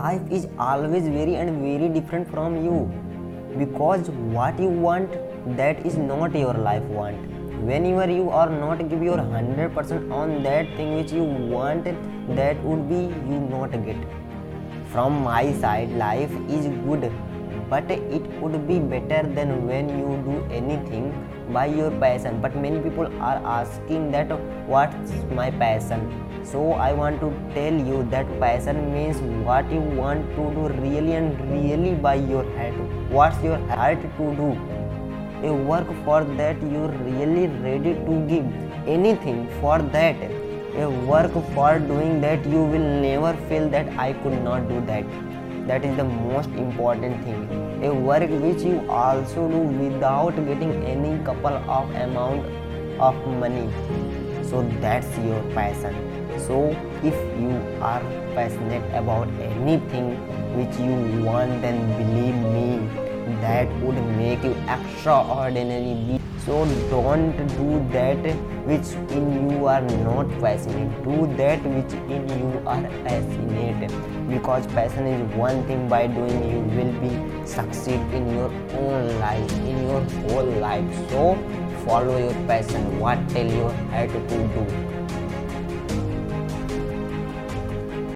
life is always very and very different from you. Because what you want that is not your life want. Whenever you are not give your 100% on that thing which you want that would be you not get. From my side life is good but it would be better than when you do anything by your passion. But many people are asking that what's my passion? So i want to tell you that passion means what you want to do really and really by your heart. What's your heart to do? A work for that you're really ready to give anything for that. A work for doing that you will never feel that i could not do that that is the most important thing. A work which you also do without getting any couple of amount of money. So that's your passion. So if you are passionate about anything which you want then believe me that would make you extraordinary. So don't do that which in you are not passionate. Do that which in you are passionate. Because passion is one thing by doing you will be succeed in your own life in your whole life. So follow your passion. What tell your heart to do